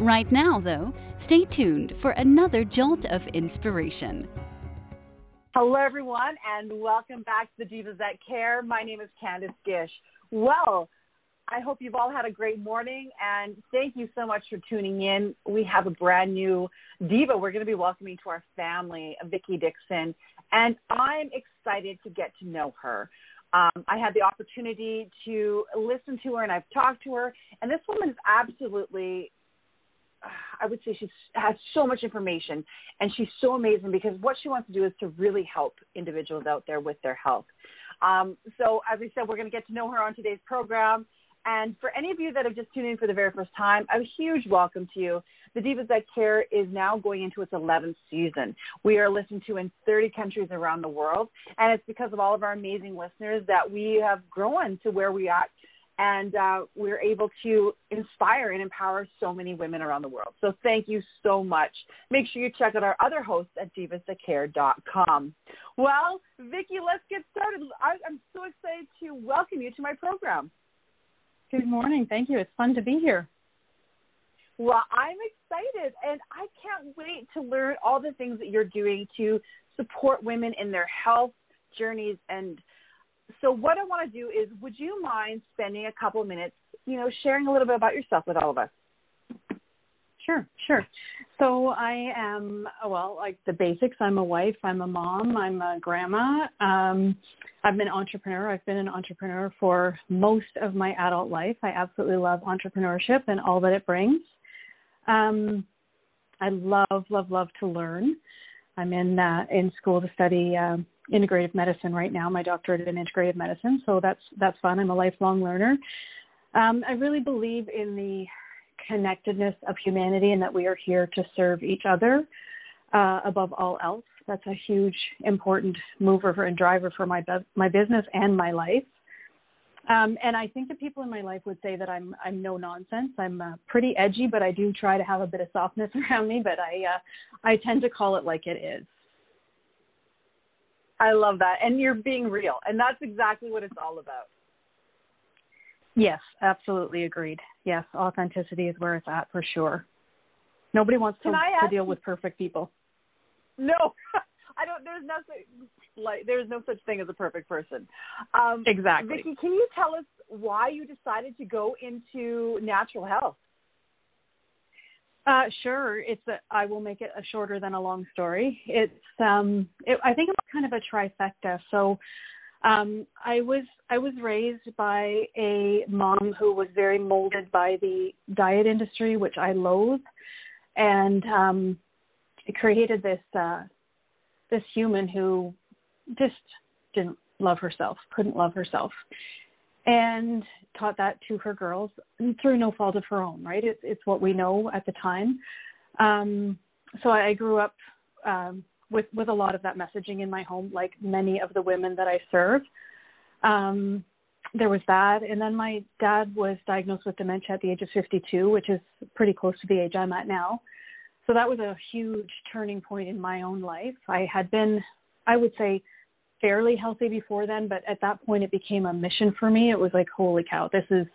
Right now, though, stay tuned for another jolt of inspiration. Hello, everyone, and welcome back to the Divas That Care. My name is Candice Gish. Well, I hope you've all had a great morning, and thank you so much for tuning in. We have a brand new diva we're going to be welcoming to our family, Vickie Dickson, and I'm excited to get to know her. Um, I had the opportunity to listen to her, and I've talked to her, and this woman is absolutely I would say she has so much information and she's so amazing because what she wants to do is to really help individuals out there with their health. Um, so, as I said, we're going to get to know her on today's program. And for any of you that have just tuned in for the very first time, a huge welcome to you. The Divas That Care is now going into its 11th season. We are listened to in 30 countries around the world, and it's because of all of our amazing listeners that we have grown to where we are and uh, we're able to inspire and empower so many women around the world. So thank you so much. Make sure you check out our other hosts at divasthatcare.com. Well, Vickie, let's get started. I, I'm so excited to welcome you to my program. Good morning. Thank you. It's fun to be here. Well, I'm excited, and I can't wait to learn all the things that you're doing to support women in their health journeys and so what I want to do is, would you mind spending a couple of minutes, you know, sharing a little bit about yourself with all of us? Sure, sure. So I am well, like the basics. I'm a wife. I'm a mom. I'm a grandma. Um, I've been an entrepreneur. I've been an entrepreneur for most of my adult life. I absolutely love entrepreneurship and all that it brings. Um, I love, love, love to learn. I'm in uh, in school to study um, integrative medicine right now, my doctorate in integrative medicine. So that's that's fun. I'm a lifelong learner. Um, I really believe in the connectedness of humanity and that we are here to serve each other uh, above all else. That's a huge, important mover and driver for my my business and my life. Um, and I think the people in my life would say that I'm I'm no nonsense. I'm uh, pretty edgy, but I do try to have a bit of softness around me. But I uh, I tend to call it like it is. I love that. And you're being real. And that's exactly what it's all about. Yes, absolutely agreed. Yes, authenticity is where it's at for sure. Nobody wants to, to deal with perfect people. No, I don't. There's nothing like there's no such thing as a perfect person. Um, exactly. Vickie, can you tell us why you decided to go into natural health? Uh, sure. It's a, I will make it a shorter than a long story. It's um, it, I think it's kind of a trifecta. So, um, I was I was raised by a mom who was very molded by the diet industry, which I loathe, and um, it created this uh, this human who just didn't love herself, couldn't love herself, and taught that to her girls through no fault of her own, right? It's, it's what we know at the time. Um, so I grew up um, with, with a lot of that messaging in my home, like many of the women that I serve. Um, there was that. And then my dad was diagnosed with dementia at the age of 52, which is pretty close to the age I'm at now. So that was a huge turning point in my own life. I had been, I would say, fairly healthy before then, but at that point it became a mission for me. It was like, holy cow, this is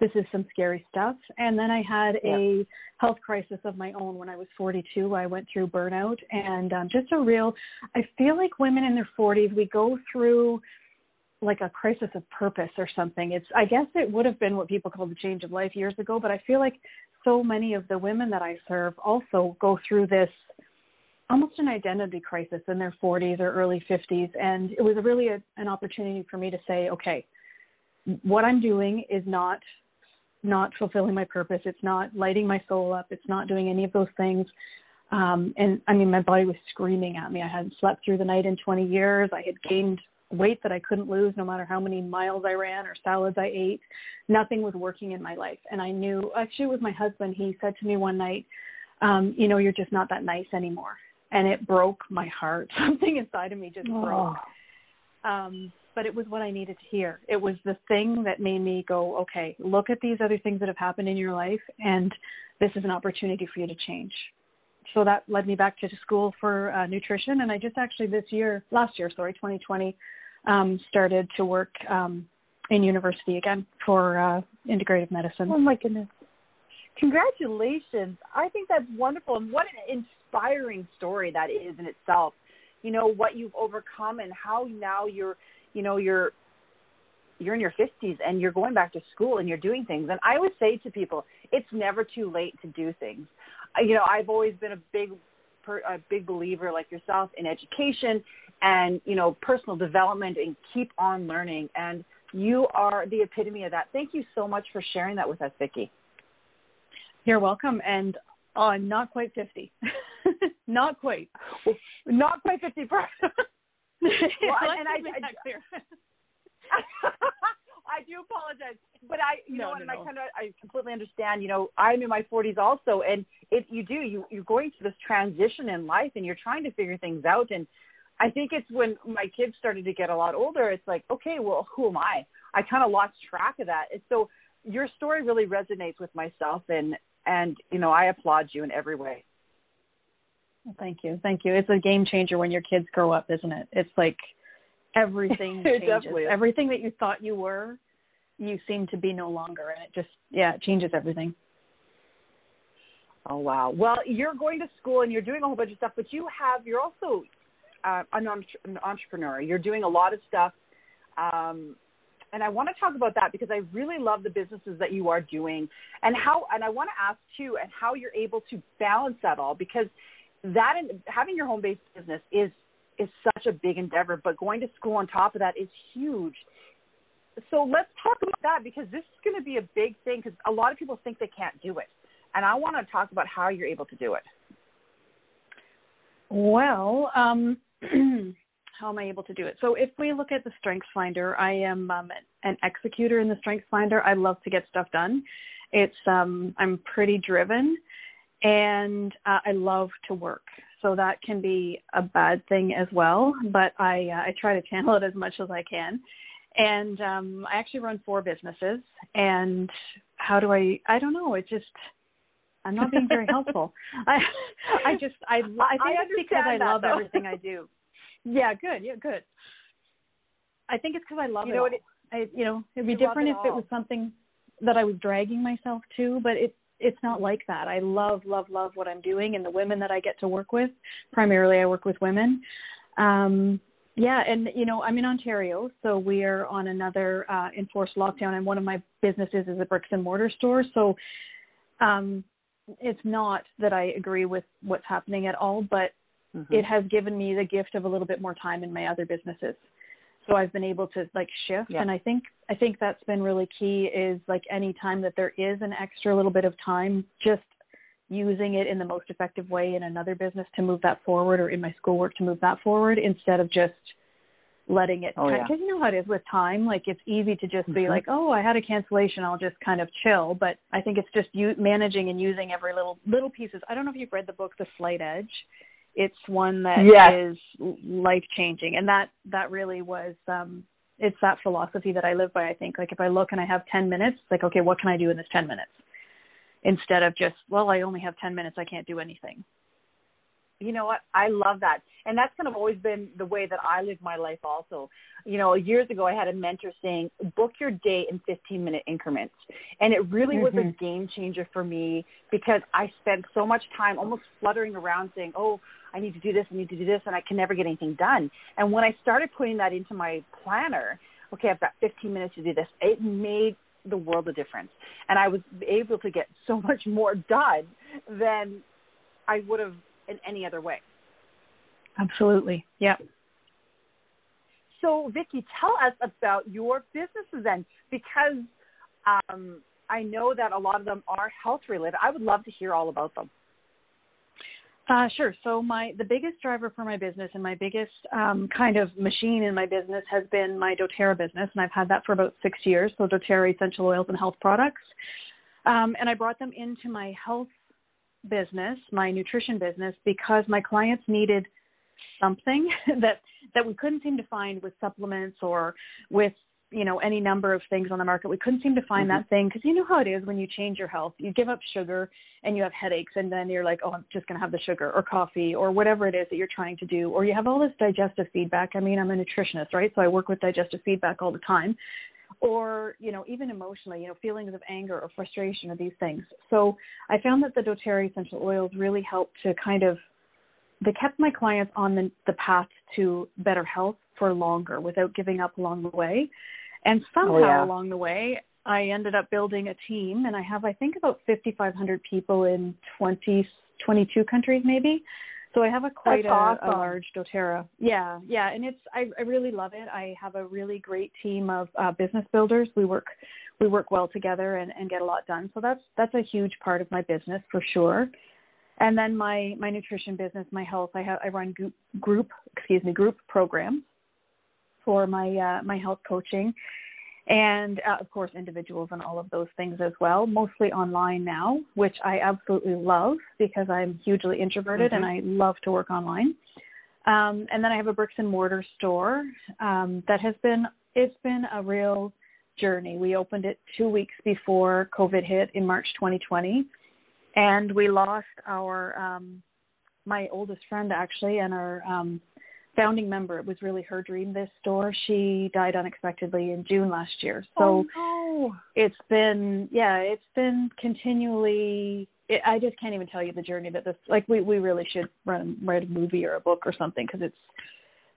this is some scary stuff. And then I had yeah. a health crisis of my own when I was 42. I went through burnout and um, just a real. I feel like women in their 40s we go through like a crisis of purpose or something. It's I guess it would have been what people call the change of life years ago, but I feel like so many of the women that I serve also go through this almost an identity crisis in their 40s or early 50s. And it was really a, an opportunity for me to say, okay, what I'm doing is not not fulfilling my purpose. It's not lighting my soul up. It's not doing any of those things. Um, and I mean, my body was screaming at me. I hadn't slept through the night in 20 years. I had gained weight that I couldn't lose no matter how many miles I ran or salads I ate. Nothing was working in my life. And I knew, actually, with my husband, he said to me one night, um, you know, you're just not that nice anymore and it broke my heart. Something inside of me just oh. broke. Um, but it was what I needed to hear. It was the thing that made me go, okay, look at these other things that have happened in your life, and this is an opportunity for you to change. So that led me back to school for uh, nutrition, and I just actually this year, last year, sorry, 2020, um, started to work um, in university again for uh, integrative medicine. Oh my goodness! Congratulations! I think that's wonderful, and what an inspiring story that is in itself. You know what you've overcome and how now you're you know you're you're in your 50s and you're going back to school and you're doing things and i always say to people it's never too late to do things you know i've always been a big a big believer like yourself in education and you know personal development and keep on learning and you are the epitome of that thank you so much for sharing that with us vickie you're welcome and uh, not quite 50 not quite well, not quite 50 well, and I, I, clear. I do apologize, but I, you no, know, no, and no. I kind of, I completely understand. You know, I'm in my 40s also, and if you do, you, you're going through this transition in life, and you're trying to figure things out. And I think it's when my kids started to get a lot older, it's like, okay, well, who am I? I kind of lost track of that. And so your story really resonates with myself, and and you know, I applaud you in every way. Well, thank you. Thank you. It's a game changer when your kids grow up, isn't it? It's like everything changes. Everything that you thought you were, you seem to be no longer. And it just, yeah, it changes everything. Oh, wow. Well, you're going to school and you're doing a whole bunch of stuff, but you have, you're also uh, an, an entrepreneur. You're doing a lot of stuff. Um, and I want to talk about that because I really love the businesses that you are doing and how, and I want to ask too, and how you're able to balance that all because that having your home based business is is such a big endeavor, but going to school on top of that is huge. So let's talk about that because this is going to be a big thing because a lot of people think they can't do it, and I want to talk about how you're able to do it. Well, um, how am I able to do it? So if we look at the Strengths Finder, I am um, an executor in the Strengths Finder. I love to get stuff done. It's um, I'm pretty driven and uh, I love to work. So that can be a bad thing as well, but I uh, I try to channel it as much as I can. And um, I actually run four businesses. And how do I? I don't know. It just I'm not being very helpful. I I just I I think I it's because I love though. everything I do. Yeah, good. Yeah, good. I think it's because I love you it. Know all. It, I, you know, it'd be you different it if all. it was something that I was dragging myself to, but it it's not like that. I love, love, love what I'm doing and the women that I get to work with. Primarily, I work with women. Um, yeah, and you know, I'm in Ontario, so we are on another uh, enforced lockdown, and one of my businesses is a bricks and mortar store. So, um, it's not that I agree with what's happening at all, but mm-hmm. it has given me the gift of a little bit more time in my other businesses so I've been able to like shift yeah. and I think I think that's been really key is like any time that there is an extra little bit of time just using it in the most effective way in another business to move that forward or in my schoolwork to move that forward instead of just letting it oh, because yeah. you know how it is with time like it's easy to just mm-hmm. be like oh i had a cancellation i'll just kind of chill but i think it's just you managing and using every little little pieces i don't know if you've read the book the slight edge it's one that yes. is life changing and that that really was um it's that philosophy that I live by I think like if I look and I have 10 minutes it's like okay what can I do in this 10 minutes instead of just well I only have 10 minutes I can't do anything you know what? I love that. And that's kind of always been the way that i live my life also. You know years ago i had a mentor saying book your day in 15 minute increments. And it really mm-hmm. was a mm-hmm. game changer for me because i spent so much time almost fluttering around saying oh i need to do this i need to do this and i can never get anything done. And when i started putting that into my planner okay i've got 15 minutes to do this it made the world a difference. And i was able to get so much more done than i would have in any other way. Absolutely. Yeah. So, Vickie, tell us about your businesses then, because um, I know that a lot of them are health related. I would love to hear all about them. Uh, sure. So my the biggest driver for my business and my biggest um, kind of machine in my business has been my doTERRA business, and I've had that for about six years. So doTERRA essential oils and health products, um, and I brought them into my health business, my nutrition business, because my clients needed something that that we couldn't seem to find with supplements or with you know any number of things on the market. We couldn't seem to find mm-hmm. that thing because you know how it is when you change your health. You give up sugar and you have headaches and then you're like oh i'm just going to have the sugar or coffee or whatever it is that you're trying to do or you have all this digestive feedback. I mean i'm a nutritionist right? So i work with digestive feedback all the time or you know even emotionally you know feelings of anger or frustration or these things so i found that the doTERRA essential oils really helped to kind of they kept my clients on the, the path to better health for longer without giving up along the way. And somehow oh, yeah. along the way, I ended up building a team, and I have, I think, about 5,500 people in 20, 22 countries, maybe. So I have a quite a, awesome. a, large doTERRA. Yeah, yeah, and it's I, I really love it. I have a really great team of uh, business builders. We work we work well together and, and get a lot done. So that's that's a huge part of my business for sure. And then my my nutrition business, my health. I have I run group, group excuse me group programs for my uh, my health coaching, and uh, of course individuals and all of those things as well. Mostly online now, which I absolutely love because I'm hugely introverted mm-hmm. and I love to work online. Um, and then I have a bricks and mortar store um, that has been it's been a real journey. We opened it two weeks before COVID hit in March 2020 and we lost our um my oldest friend actually and our um founding member it was really her dream this store she died unexpectedly in june last year so oh, no. it's been yeah it's been continually it, i just can't even tell you the journey that this like we we really should run write a movie or a book or something because it's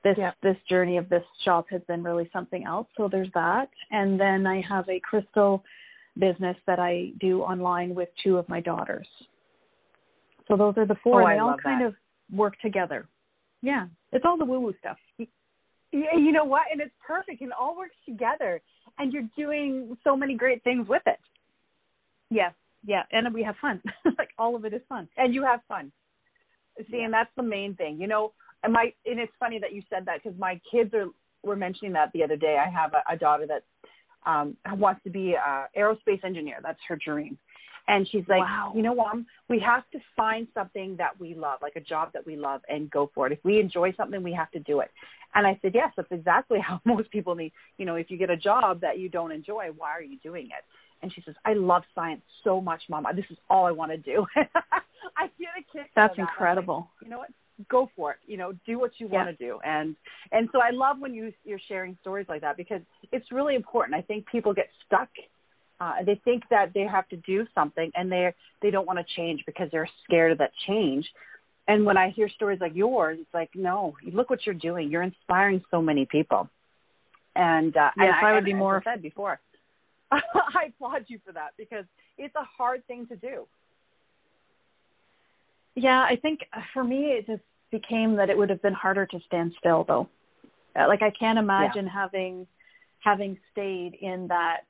this yeah. this journey of this shop has been really something else so there's that and then i have a crystal business that I do online with two of my daughters. So those are the four, oh, and they all kind that. of work together. Yeah, it's all the woo woo stuff. Yeah, you know what? And it's perfect. It all works together, and you're doing so many great things with it. Yeah, yeah, and we have fun. like all of it is fun, and you have fun. See, yeah. and that's the main thing. You know, and my and it's funny that you said that because my kids are were mentioning that the other day. I have a, a daughter that um, wants to be an aerospace engineer. That's her dream. And she's like, wow. you know, mom, we have to find something that we love, like a job that we love, and go for it. If we enjoy something, we have to do it. And I said, yes, that's exactly how most people need. You know, if you get a job that you don't enjoy, why are you doing it? And she says, I love science so much, mom. This is all I want to do. I get a kick. That's that. incredible. Like, you know what? go for it you know do what you want to do and and so i love when you you're sharing stories like that because it's really important i think people get stuck uh they think that they have to do something and they they don't want to change because they're scared of that change and when i hear stories like yours it's like no look what you're doing you're inspiring so many people and uh yes, and I, I would be more said before i applaud you for that because it's a hard thing to do yeah, I think for me it just became that it would have been harder to stand still though. Uh, like I can't imagine yeah. having having stayed in that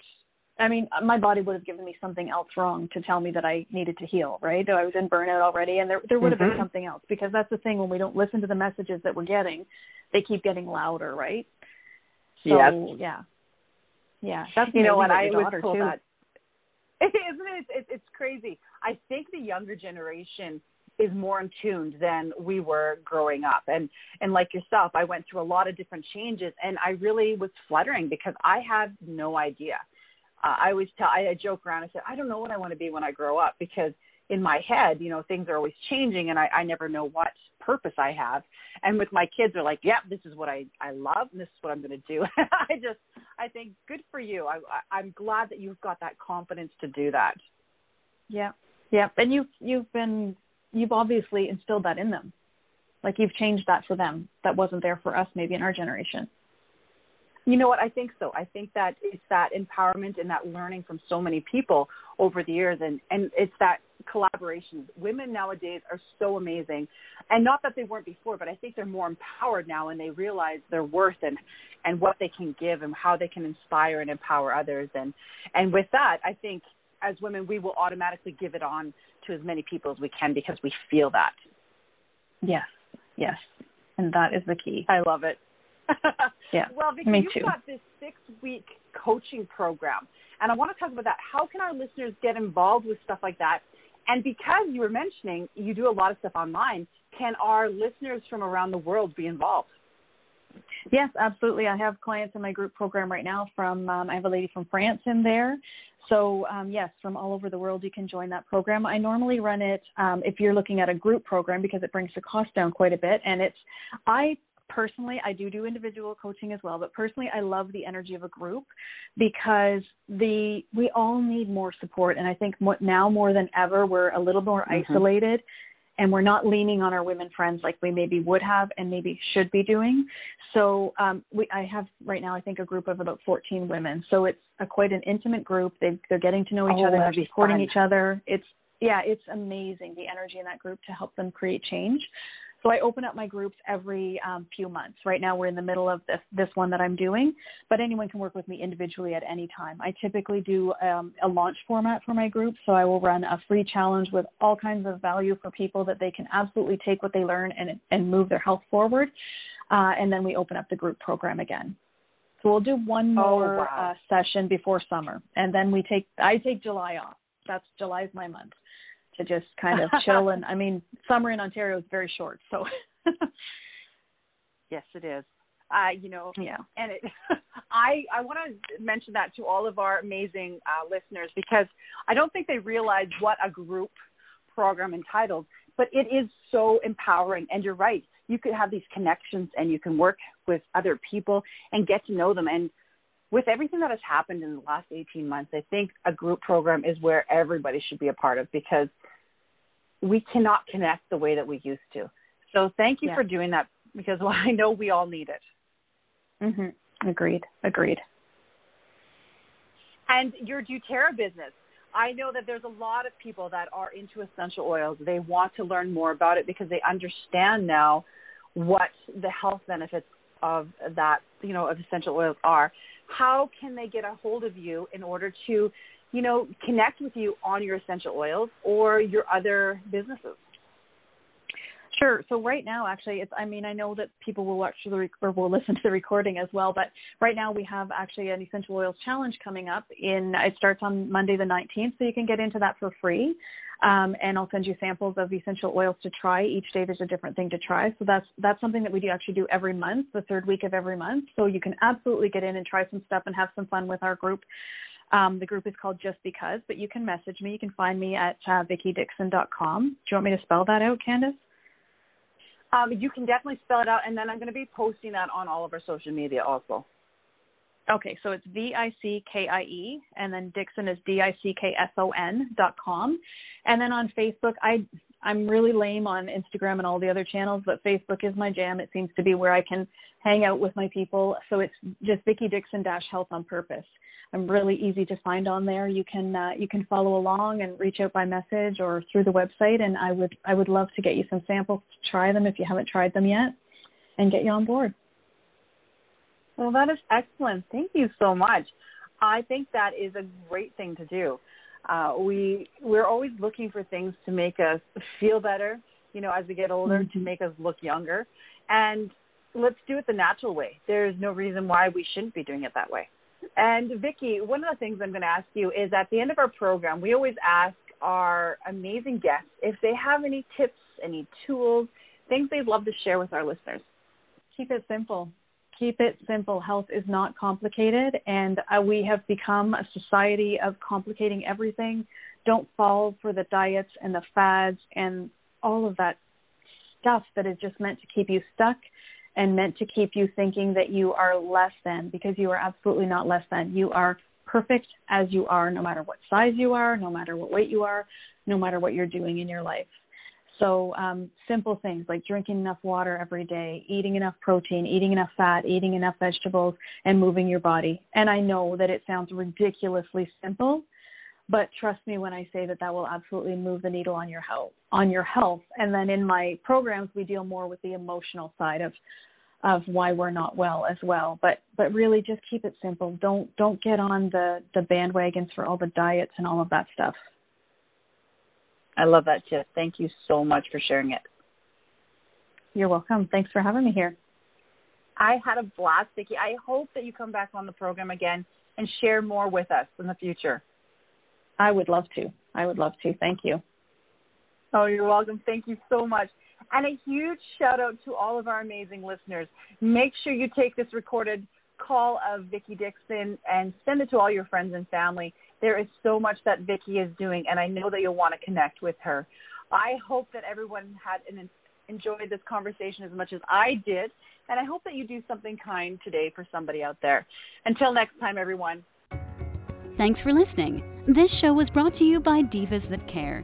I mean, my body would have given me something else wrong to tell me that I needed to heal, right? I was in burnout already, and there there would have mm-hmm. been something else because that's the thing when we don't listen to the messages that we're getting, they keep getting louder, right? So yes. yeah, yeah. That's you know what I was told too. that. Isn't it? It's, it's crazy. I think the younger generation is more in tuned than we were growing up. And and like yourself, I went through a lot of different changes, and I really was fluttering because I had no idea. Uh, I always tell, I, I joke around. I said, I don't know what I want to be when I grow up because in my head, you know, things are always changing, and I, I never know what purpose I have. And with my kids, they're like, "Yeah, this is what I I love, and this is what I'm going to do." I just, I think, good for you. I, I I'm glad that you've got that confidence to do that. Yeah, yeah, and you've you've been you've obviously instilled that in them. Like you've changed that for them that wasn't there for us maybe in our generation. You know what? I think so. I think that it's that empowerment and that learning from so many people over the years, and and it's that collaboration. Women nowadays are so amazing, and not that they weren't before, but I think they're more empowered now, and they realize their worth and and what they can give and how they can inspire and empower others. And and with that, I think as women, we will automatically give it on to as many people as we can because we feel that. Yes, yes, and that is the key. I love it. Yeah, well, Vickie, me you've too. got this six-week coaching program, and I want to talk about that. How can our listeners get involved with stuff like that? And because you were mentioning you do a lot of stuff online, can our listeners from around the world be involved? Yes, absolutely. I have clients in my group program right now from, um, I have a lady from France in there. So, um, yes, from all over the world, you can join that program. I normally run it um, if you're looking at a group program because it brings the cost down quite a bit. And it's, I personally i do do individual coaching as well but personally i love the energy of a group because the we all need more support. And i think now more than ever we're a little more mm-hmm. isolated and we're not leaning on our women friends like we maybe would have and maybe should be doing. So um, we i have right now i think a group of about 14 women. So it's a quite an intimate group. They they're getting to know each oh, other they're supporting fun. each other. It's yeah it's amazing the energy in that group to help them create change so I open up my groups every um, few months. Right now, we're in the middle of this this one that I'm doing, but anyone can work with me individually at any time. I typically do um, a launch format for my group, so I will run a free challenge with all kinds of value for people that they can absolutely take what they learn and and move their health forward. Uh, and then we open up the group program again. So we'll do one more oh, wow. uh, session before summer, and then we take I take July off. That's July's my month to just kind of chill. and I mean, summer in Ontario is very short, so. yes, it is. Uh, you know, yeah. And it, I I want to mention that to all of our amazing uh, listeners because I don't think they realize what a group program entitled, but it is so empowering. And you're right, you could have these connections and you can work with other people and get to know them. And with everything that has happened in the last 18 months, I think a group program is where everybody should be a part of because we cannot connect the way that we used to. So thank you yeah. for doing that because well, I know we all need it. Mm-hmm. Agreed. Agreed. And your doTERRA business. I know that there's a lot of people that are into essential oils. They want to learn more about it because they understand now what the health benefits of that, you know, of essential oils are. How can they get a hold of you in order to you know, connect with you on your essential oils or your other businesses? Sure. So right now, actually, it's. I mean, I know that people will watch the rec- or will listen to the recording as well. But right now, we have actually an essential oils challenge coming up. In it starts on Monday the 19th, so you can get into that for free. Um, and I'll send you samples of essential oils to try. Each day, there's a different thing to try. So that's that's something that we do actually do every month, the third week of every month. So you can absolutely get in and try some stuff and have some fun with our group. Um, the group is called Just Because, but you can message me. You can find me at uh, vickiedickson.com. Do you want me to spell that out, Candace? Um, you can definitely spell it out, and then I'm going to be posting that on all of our social media also. Okay, so it's V I C K I E, and then Dickson is D I C K S O N dot com, and then on Facebook, I I'm really lame on Instagram and all the other channels, but Facebook is my jam. It seems to be where I can hang out with my people. So it's just Vickie Dickson dash Health on Purpose. I'm really easy to find on there. You can uh, you can follow along and reach out by message or through the website. And I would I would love to get you some samples to try them if you haven't tried them yet, and get you on board. Well, that is excellent. Thank you so much. I think that is a great thing to do. Uh, we we're always looking for things to make us feel better, you know, as we get older, mm-hmm. to make us look younger, and let's do it the natural way. There's no reason why we shouldn't be doing it that way. And Vickie, one of the things I'm going to ask you is at the end of our program, we always ask our amazing guests if they have any tips, any tools, things they'd love to share with our listeners. Keep it simple. Keep it simple. Health is not complicated, and uh, we have become a society of complicating everything. Don't fall for the diets and the fads and all of that stuff that is just meant to keep you stuck and meant to keep you thinking that you are less than because you are absolutely not less than. You are perfect as you are, no matter what size you are, no matter what weight you are, no matter what you're doing in your life. So, um, simple things like drinking enough water every day, eating enough protein, eating enough fat, eating enough vegetables, and moving your body. And I know that it sounds ridiculously simple, but trust me when I say that that will absolutely move the needle on your health. On your health. And then in my programs, we deal more with the emotional side of of why we're not well as well. But but really just keep it simple. Don't don't get on the the bandwagons for all the diets and all of that stuff. I love that, Jess. Thank you so much for sharing it. You're welcome. Thanks for having me here. I had a blast, Vickie. I hope that you come back on the program again and share more with us in the future. I would love to. I would love to. Thank you. Oh, you're welcome. Thank you so much. And a huge shout out to all of our amazing listeners. Make sure you take this recorded call of Vickie Dickson and send it to all your friends and family. There is so much that Vickie is doing, and I know that you'll want to connect with her. I hope that everyone had an, enjoyed this conversation as much as I did, and I hope that you do something kind today for somebody out there. Until next time, everyone. Thanks for listening. This show was brought to you by Divas That Care.